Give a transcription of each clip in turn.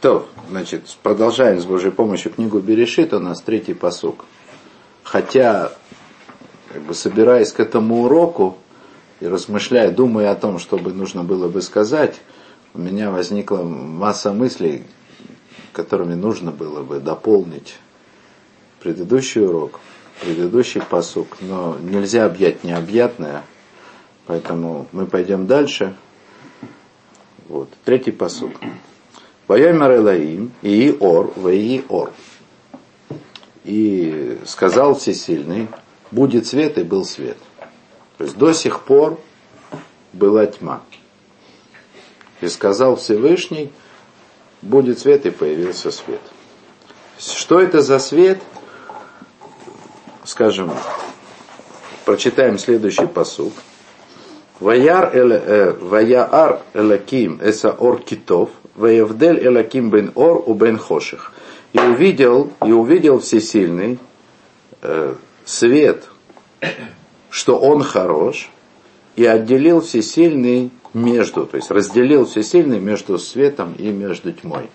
То, значит, продолжаем с Божьей помощью книгу Берешит, у нас третий посук. Хотя, как бы собираясь к этому уроку и размышляя, думая о том, что бы нужно было бы сказать, у меня возникла масса мыслей, которыми нужно было бы дополнить предыдущий урок, предыдущий посук, но нельзя объять необъятное, поэтому мы пойдем дальше. Вот, третий посук. Вайомер Элаим, и Ор, Ваи Ор. И сказал Всесильный, будет свет, и был свет. То есть до сих пор была тьма. И сказал Всевышний, будет свет, и появился свет. Что это за свет? Скажем, прочитаем следующий посуд. Ваяр э, Элаким Эса Ор Китов, Ваевдель Элаким бен Ор у бен Хоших. И увидел, и увидел всесильный э, свет, что он хорош, и отделил всесильный между, то есть разделил всесильный между светом и между тьмой.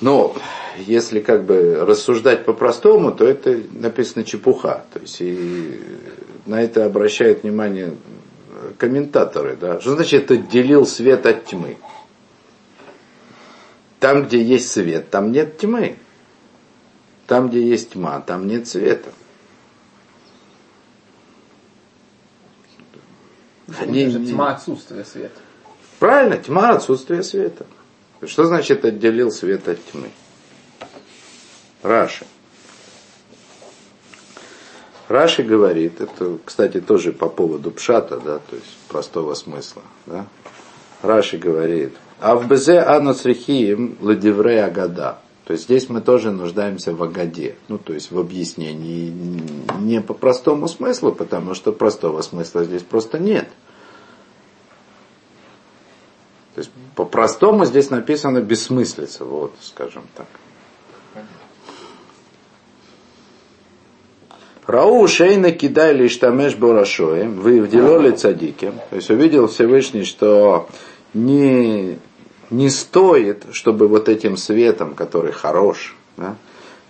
Но если как бы рассуждать по-простому, то это написано чепуха. То есть и на это обращают внимание комментаторы, да, что значит отделил свет от тьмы? Там, где есть свет, там нет тьмы. Там, где есть тьма, там нет света. Они, же тьма отсутствие света. Правильно, тьма отсутствие света. Что значит отделил свет от тьмы? Раши. Раши говорит, это, кстати, тоже по поводу пшата, да, то есть простого смысла, да. Раши говорит, а в Безе Анусрихиим Ладивре Агада. То есть здесь мы тоже нуждаемся в Агаде, ну то есть в объяснении не по простому смыслу, потому что простого смысла здесь просто нет. То есть по-простому здесь написано бессмыслица, вот, скажем так. Рау шейна кидай лишь тамеш борашоем, вы вделоли цадиким. То есть увидел Всевышний, что не, не стоит, чтобы вот этим светом, который хорош, да,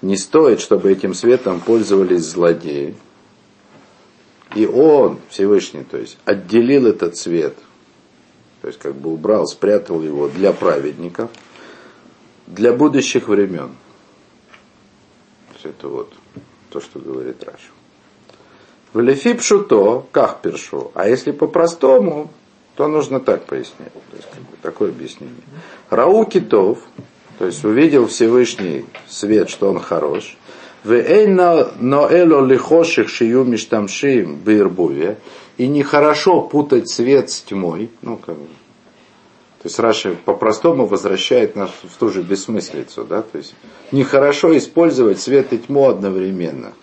не стоит, чтобы этим светом пользовались злодеи. И он, Всевышний, то есть, отделил этот свет, то есть, как бы убрал, спрятал его для праведников, для будущих времен. Есть, это вот то, что говорит Рашу. В лефи пшуто, как першу. А если по-простому, то нужно так пояснять. То есть, как бы, такое объяснение. Рау китов, то есть увидел Всевышний свет, что он хорош. И нехорошо путать свет с тьмой. Ну, как бы, то есть Раши по-простому возвращает нас в ту же бессмыслицу. Да? То есть нехорошо использовать свет и тьму одновременно.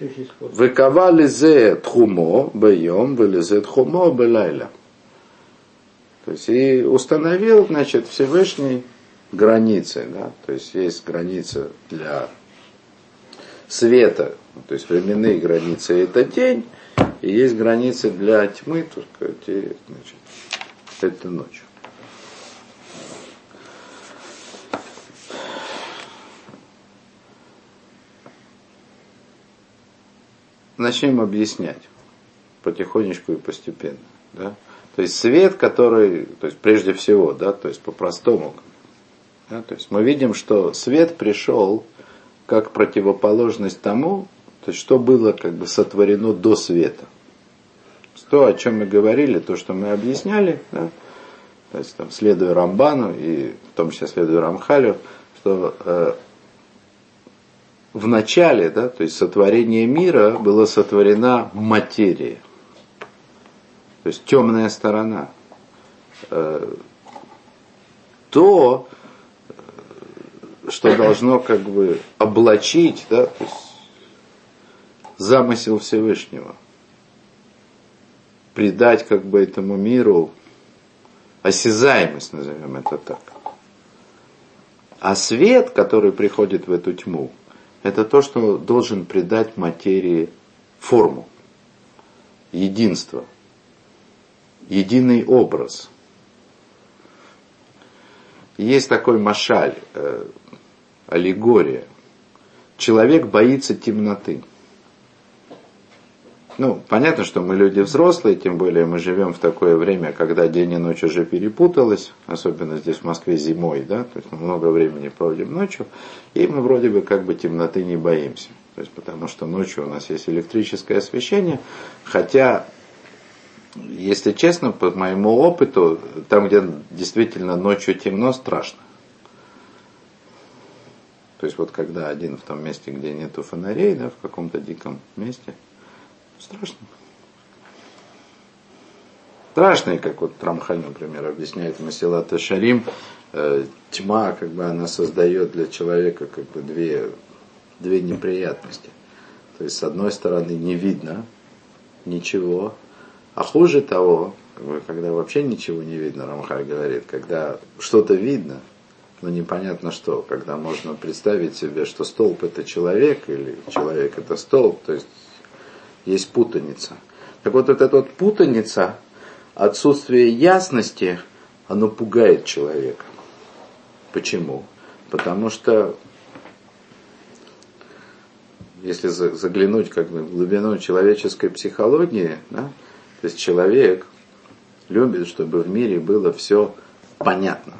Векава лизе тхумо бьем, вылезе тхумо белайля. То есть и установил, значит, Всевышний границы, да, то есть есть граница для света, то есть временные границы это день, и есть границы для тьмы, то есть, значит, это ночью. Начнем объяснять потихонечку и постепенно. Да? То есть свет, который, то есть прежде всего, да, то есть по-простому, да, то есть мы видим, что свет пришел как противоположность тому, то есть что было как бы сотворено до света то, о чем мы говорили, то, что мы объясняли, да, то есть там, следуя Рамбану и в том числе следуя Рамхалю, что э, в начале, да, то есть сотворение мира была сотворена материя, то есть темная сторона. Э, то, что должно как бы облачить, да, то есть замысел Всевышнего – придать как бы этому миру осязаемость, назовем это так. А свет, который приходит в эту тьму, это то, что должен придать материи форму, единство, единый образ. есть такой машаль, э, аллегория. Человек боится темноты. Ну, понятно, что мы люди взрослые, тем более мы живем в такое время, когда день и ночь уже перепуталось, особенно здесь в Москве зимой, да, то есть мы много времени проводим ночью, и мы вроде бы как бы темноты не боимся. То есть потому что ночью у нас есть электрическое освещение, хотя, если честно, по моему опыту, там, где действительно ночью темно, страшно. То есть вот когда один в том месте, где нету фонарей, да, в каком-то диком месте – Страшно. И как вот Рамхаль, например, объясняет Масилата Шарим, э, тьма, как бы она создает для человека как бы две, две неприятности. То есть, с одной стороны, не видно ничего, а хуже того, как бы, когда вообще ничего не видно, Рамхаль говорит, когда что-то видно, но непонятно что, когда можно представить себе, что столб это человек или человек это столб, то есть есть путаница. Так вот, эта вот путаница, отсутствие ясности, оно пугает человека. Почему? Потому что если заглянуть как бы в глубину человеческой психологии, да, то есть человек любит, чтобы в мире было все понятно,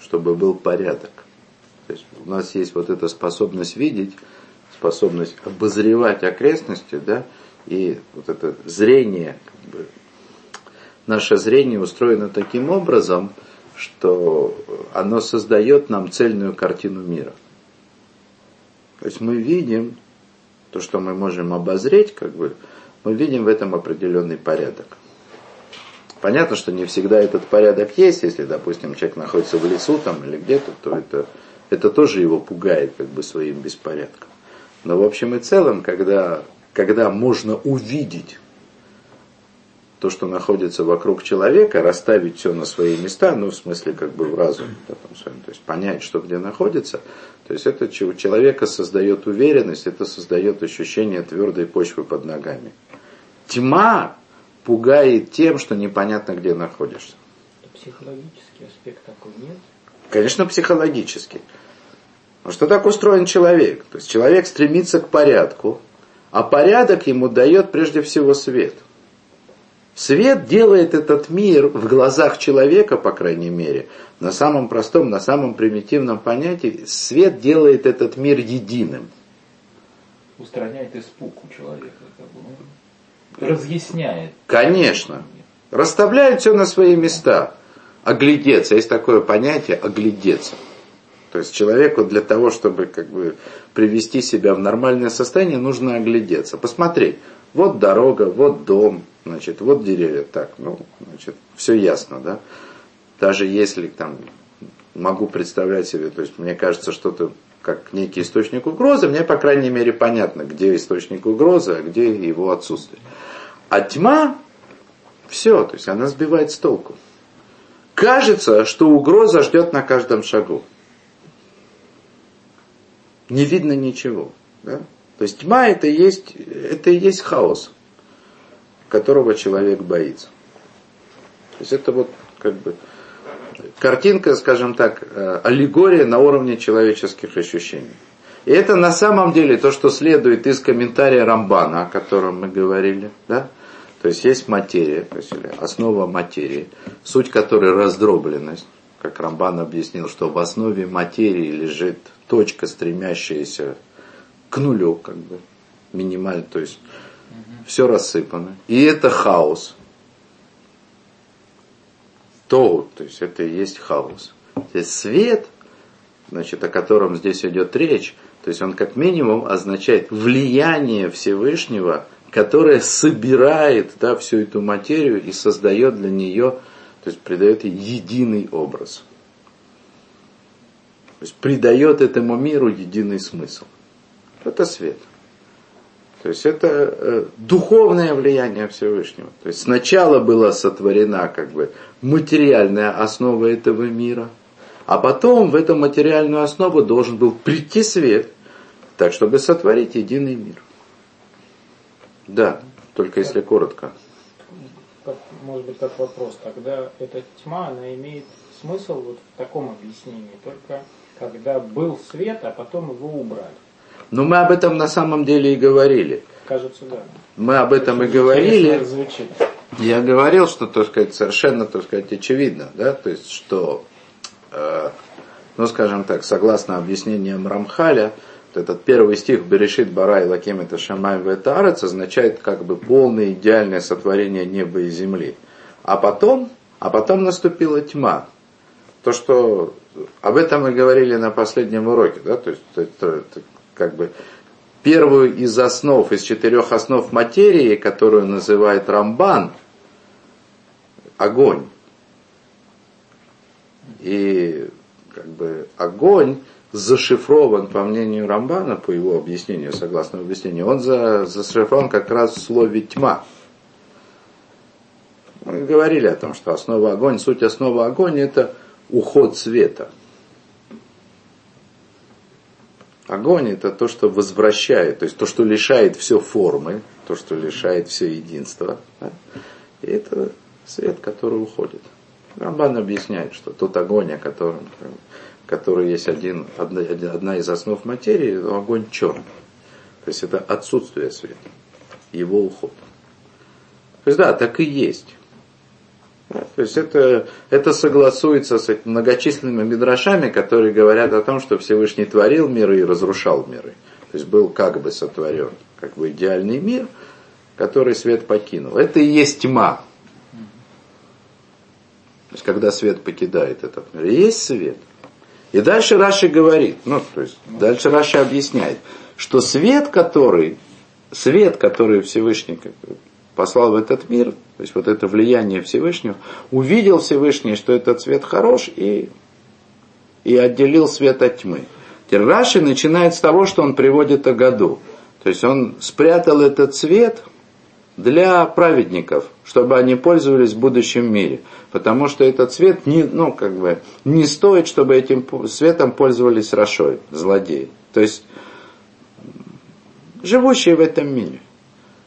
чтобы был порядок. То есть у нас есть вот эта способность видеть, способность обозревать окрестности, да, и вот это зрение, как бы, наше зрение устроено таким образом, что оно создает нам цельную картину мира. То есть мы видим то, что мы можем обозреть, как бы, мы видим в этом определенный порядок. Понятно, что не всегда этот порядок есть, если, допустим, человек находится в лесу там или где-то, то это, это тоже его пугает как бы своим беспорядком. Но в общем и целом, когда когда можно увидеть то, что находится вокруг человека, расставить все на свои места, ну, в смысле, как бы в разуме, да, там, своем, то есть понять, что где находится, то есть это у человека создает уверенность, это создает ощущение твердой почвы под ногами. Тьма пугает тем, что непонятно, где находишься. Психологический аспект такой нет? Конечно, психологический. Но что так устроен человек? То есть человек стремится к порядку, а порядок ему дает прежде всего свет. Свет делает этот мир в глазах человека, по крайней мере, на самом простом, на самом примитивном понятии, свет делает этот мир единым. Устраняет испуг у человека, как бы, ну, разъясняет. Конечно. Расставляет все на свои места. Оглядеться. Есть такое понятие оглядеться. То есть человеку для того, чтобы как бы привести себя в нормальное состояние, нужно оглядеться, посмотреть. Вот дорога, вот дом, значит, вот деревья. Так, ну, значит, все ясно, да. Даже если там могу представлять себе, то есть мне кажется, что-то как некий источник угрозы, мне, по крайней мере, понятно, где источник угрозы, а где его отсутствие. А тьма, все, то есть она сбивает с толку. Кажется, что угроза ждет на каждом шагу не видно ничего. Да? То есть тьма это есть, это и есть хаос, которого человек боится. То есть это вот как бы картинка, скажем так, э, аллегория на уровне человеческих ощущений. И это на самом деле то, что следует из комментария Рамбана, о котором мы говорили. Да? То есть есть материя, то есть основа материи, суть которой раздробленность. Как Рамбан объяснил, что в основе материи лежит точка, стремящаяся к нулю, как бы, минимально, то есть угу. все рассыпано. И это хаос. То, то есть это и есть хаос. Здесь свет, значит, о котором здесь идет речь, то есть он как минимум означает влияние Всевышнего, которое собирает да, всю эту материю и создает для нее, то есть придает ей единый образ. То есть придает этому миру единый смысл. Это свет. То есть это э, духовное влияние Всевышнего. То есть сначала была сотворена как бы материальная основа этого мира, а потом в эту материальную основу должен был прийти свет, так чтобы сотворить единый мир. Да, только если коротко. может быть, как вопрос, тогда эта тьма, она имеет смысл вот в таком объяснении, только когда был свет, а потом его убрали. Но мы об этом на самом деле и говорили. Кажется, да. Мы об этом и говорили. Я говорил, что, так сказать, совершенно, так сказать, очевидно, да, то есть, что, э, ну, скажем так, согласно объяснениям Рамхаля, вот этот первый стих «Берешит барай лаким это шамай ветарец» означает как бы полное идеальное сотворение неба и земли. А потом, а потом наступила тьма. То, что об этом мы говорили на последнем уроке, да, то есть это, это как бы первую из основ, из четырех основ материи, которую называет Рамбан, огонь. И как бы огонь зашифрован, по мнению Рамбана, по его объяснению, согласно объяснению, он за, зашифрован как раз в слове тьма. Мы говорили о том, что основа огонь, суть основы огонь это уход света. Огонь это то, что возвращает, то есть то, что лишает все формы, то, что лишает все единства. Да? И это свет, который уходит. Рамбан объясняет, что тот огонь, о котором, который есть один, одна, одна из основ материи, огонь черный. То есть это отсутствие света, его уход. То есть да, так и есть. То есть это, это согласуется с многочисленными мидрашами, которые говорят о том, что Всевышний творил миры и разрушал миры. То есть был как бы сотворен, как бы идеальный мир, который свет покинул. Это и есть тьма. То есть когда свет покидает этот мир, есть свет. И дальше Раши говорит, ну, то есть дальше Раши объясняет, что свет, который, свет, который Всевышний послал в этот мир, то есть вот это влияние Всевышнего, увидел Всевышний, что этот свет хорош и, и отделил свет от тьмы. Раши начинает с того, что он приводит о году. То есть он спрятал этот свет для праведников, чтобы они пользовались в будущем мире. Потому что этот свет не, ну, как бы, не стоит, чтобы этим светом пользовались Рашой, злодеи. То есть живущие в этом мире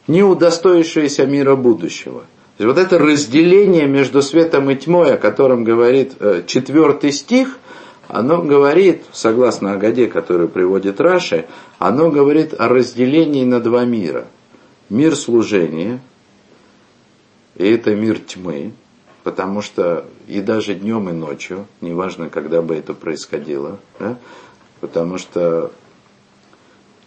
не удостоившиеся мира будущего. То есть вот это разделение между светом и тьмой, о котором говорит э, четвертый стих, оно говорит, согласно Агаде, который приводит Раши, оно говорит о разделении на два мира. Мир служения, и это мир тьмы, потому что и даже днем и ночью, неважно, когда бы это происходило, да, потому что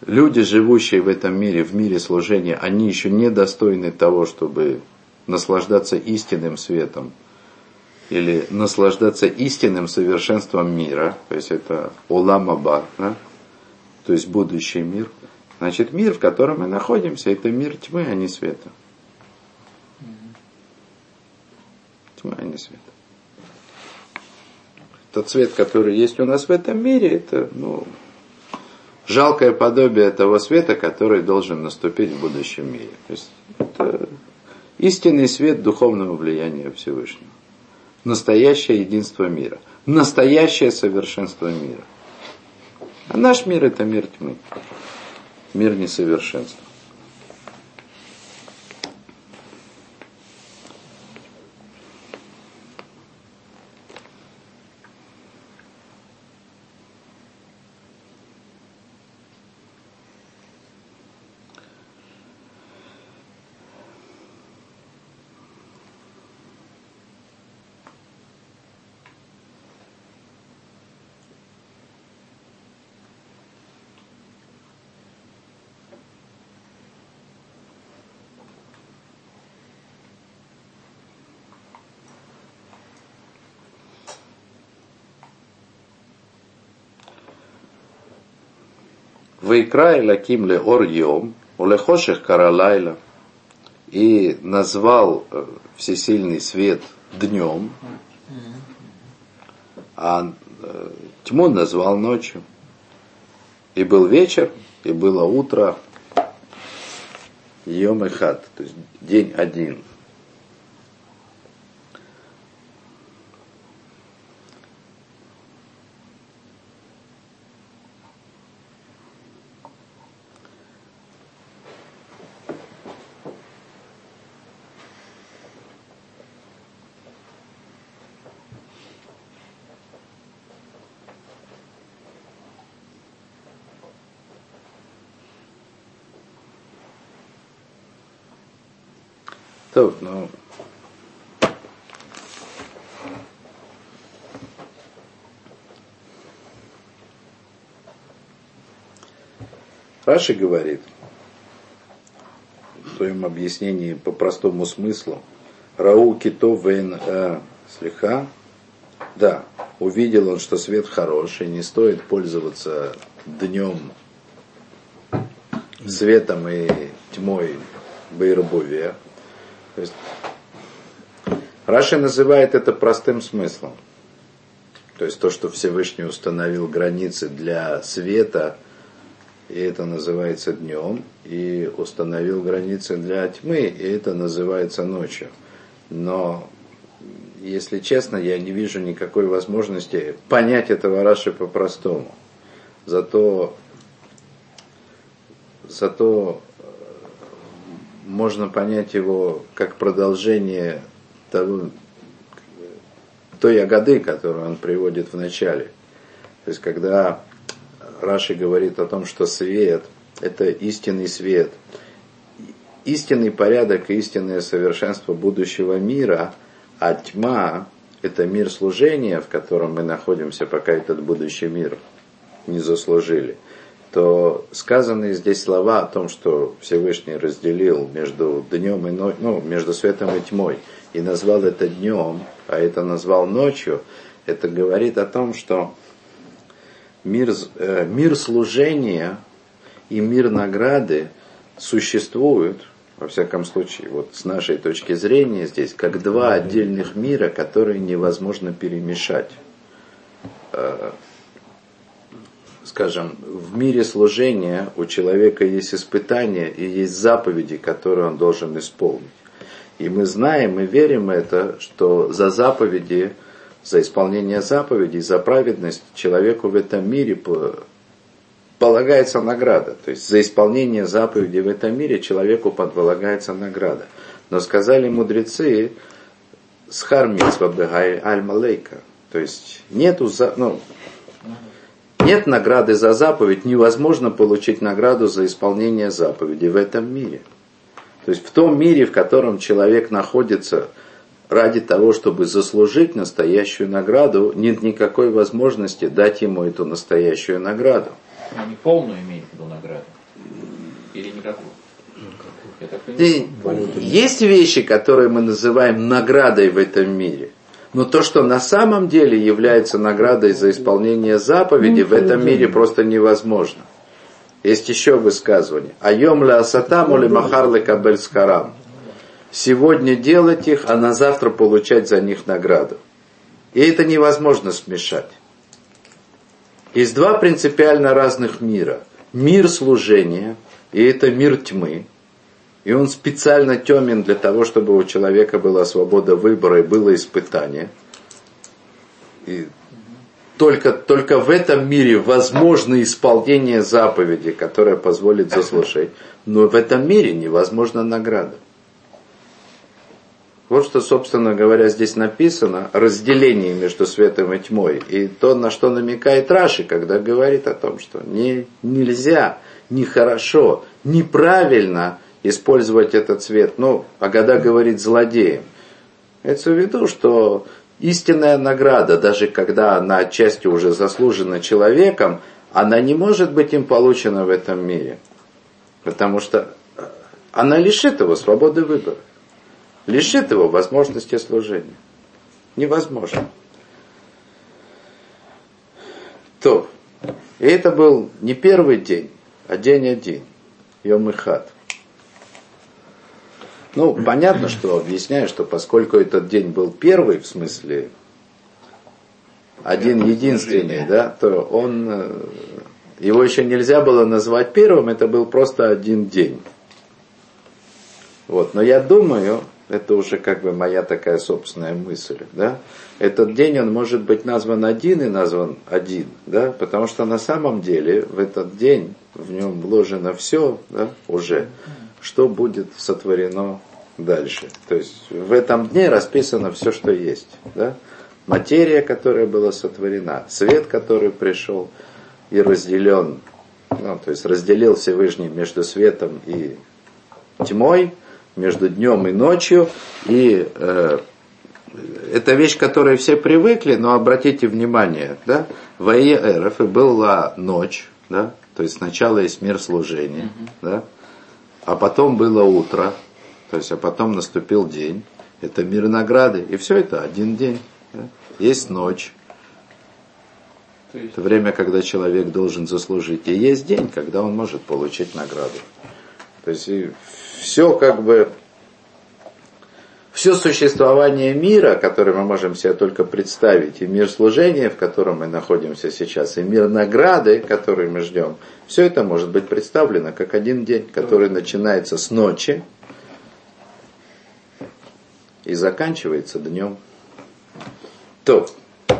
люди, живущие в этом мире, в мире служения, они еще не достойны того, чтобы наслаждаться истинным светом или наслаждаться истинным совершенством мира, то есть это Оламаба, да? то есть будущий мир. Значит, мир, в котором мы находимся, это мир тьмы, а не света. Тьма, а не света. Тот свет, который есть у нас в этом мире, это, ну, жалкое подобие того света, который должен наступить в будущем мире. То есть это истинный свет духовного влияния Всевышнего. Настоящее единство мира. Настоящее совершенство мира. А наш мир это мир тьмы. Мир несовершенства. Вайкра и лаким ле ор йом, улехоших каралайла. И назвал э, всесильный свет днем, а э, тьму назвал ночью. И был вечер, и было утро, Йом и хат, то есть день один – То, ну, Раши говорит в своем объяснении по простому смыслу, Рау кито вен э, слеха, да, увидел он, что свет хороший, не стоит пользоваться днем светом и тьмой Байрабуве. То есть Раши называет это простым смыслом. То есть то, что Всевышний установил границы для света – и это называется днем, и установил границы для тьмы, и это называется ночью. Но, если честно, я не вижу никакой возможности понять этого Раши по-простому. Зато, зато можно понять его как продолжение того, той ягоды, которую он приводит в начале. То есть, когда Раши говорит о том, что свет – это истинный свет. Истинный порядок и истинное совершенство будущего мира, а тьма – это мир служения, в котором мы находимся, пока этот будущий мир не заслужили, то сказанные здесь слова о том, что Всевышний разделил между днем и ночью, ну, между светом и тьмой, и назвал это днем, а это назвал ночью, это говорит о том, что мир, э, мир служения и мир награды существуют, во всяком случае, вот с нашей точки зрения здесь, как два отдельных мира, которые невозможно перемешать. Скажем, в мире служения у человека есть испытания и есть заповеди, которые он должен исполнить. И мы знаем и верим это, что за заповеди за исполнение заповедей, за праведность человеку в этом мире полагается награда. То есть за исполнение заповедей в этом мире человеку подполагается награда. Но сказали мудрецы, схармитсва бегай аль-малейка. То есть нету, ну, нет награды за заповедь, невозможно получить награду за исполнение заповеди в этом мире. То есть в том мире, в котором человек находится – ради того, чтобы заслужить настоящую награду, нет никакой возможности дать ему эту настоящую награду. Но не полную имеет в виду награду? Или никакую? И есть вещи, которые мы называем наградой в этом мире. Но то, что на самом деле является наградой за исполнение заповеди, в этом мире просто невозможно. Есть еще высказывание. Айом ля асатам или махар кабель скарам сегодня делать их, а на завтра получать за них награду. И это невозможно смешать. Есть два принципиально разных мира. Мир служения, и это мир тьмы. И он специально темен для того, чтобы у человека была свобода выбора и было испытание. И только, только в этом мире возможно исполнение заповеди, которая позволит заслужить. Но в этом мире невозможна награда. Вот что, собственно говоря, здесь написано, разделение между светом и тьмой. И то, на что намекает Раши, когда говорит о том, что не, нельзя, нехорошо, неправильно использовать этот свет. Ну, Агада говорит злодеем. Это в виду, что истинная награда, даже когда она отчасти уже заслужена человеком, она не может быть им получена в этом мире. Потому что она лишит его свободы выбора лишит его возможности служения. Невозможно. То. И это был не первый день, а день один. Йом и хат. Ну, понятно, что объясняю, что поскольку этот день был первый, в смысле, один единственный, да, то он, э, его еще нельзя было назвать первым, это был просто один день. Вот, но я думаю, это уже как бы моя такая собственная мысль, да, этот день он может быть назван один и назван один, да, потому что на самом деле в этот день в нем вложено все, да, уже, что будет сотворено дальше. То есть в этом дне расписано все, что есть, да, материя, которая была сотворена, свет, который пришел и разделен, ну, то есть разделил Всевышний между светом и тьмой, между днем и ночью. И э, это вещь, к которой все привыкли, но обратите внимание, да, в и была ночь, да, то есть сначала есть мир служения, mm-hmm. да, а потом было утро, то есть а потом наступил день, это мир награды, и все это один день. Да? Есть ночь, это время, когда человек должен заслужить, и есть день, когда он может получить награду. То есть все как бы все существование мира, который мы можем себе только представить, и мир служения, в котором мы находимся сейчас, и мир награды, который мы ждем, все это может быть представлено как один день, который начинается с ночи и заканчивается днем. То,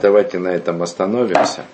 давайте на этом остановимся.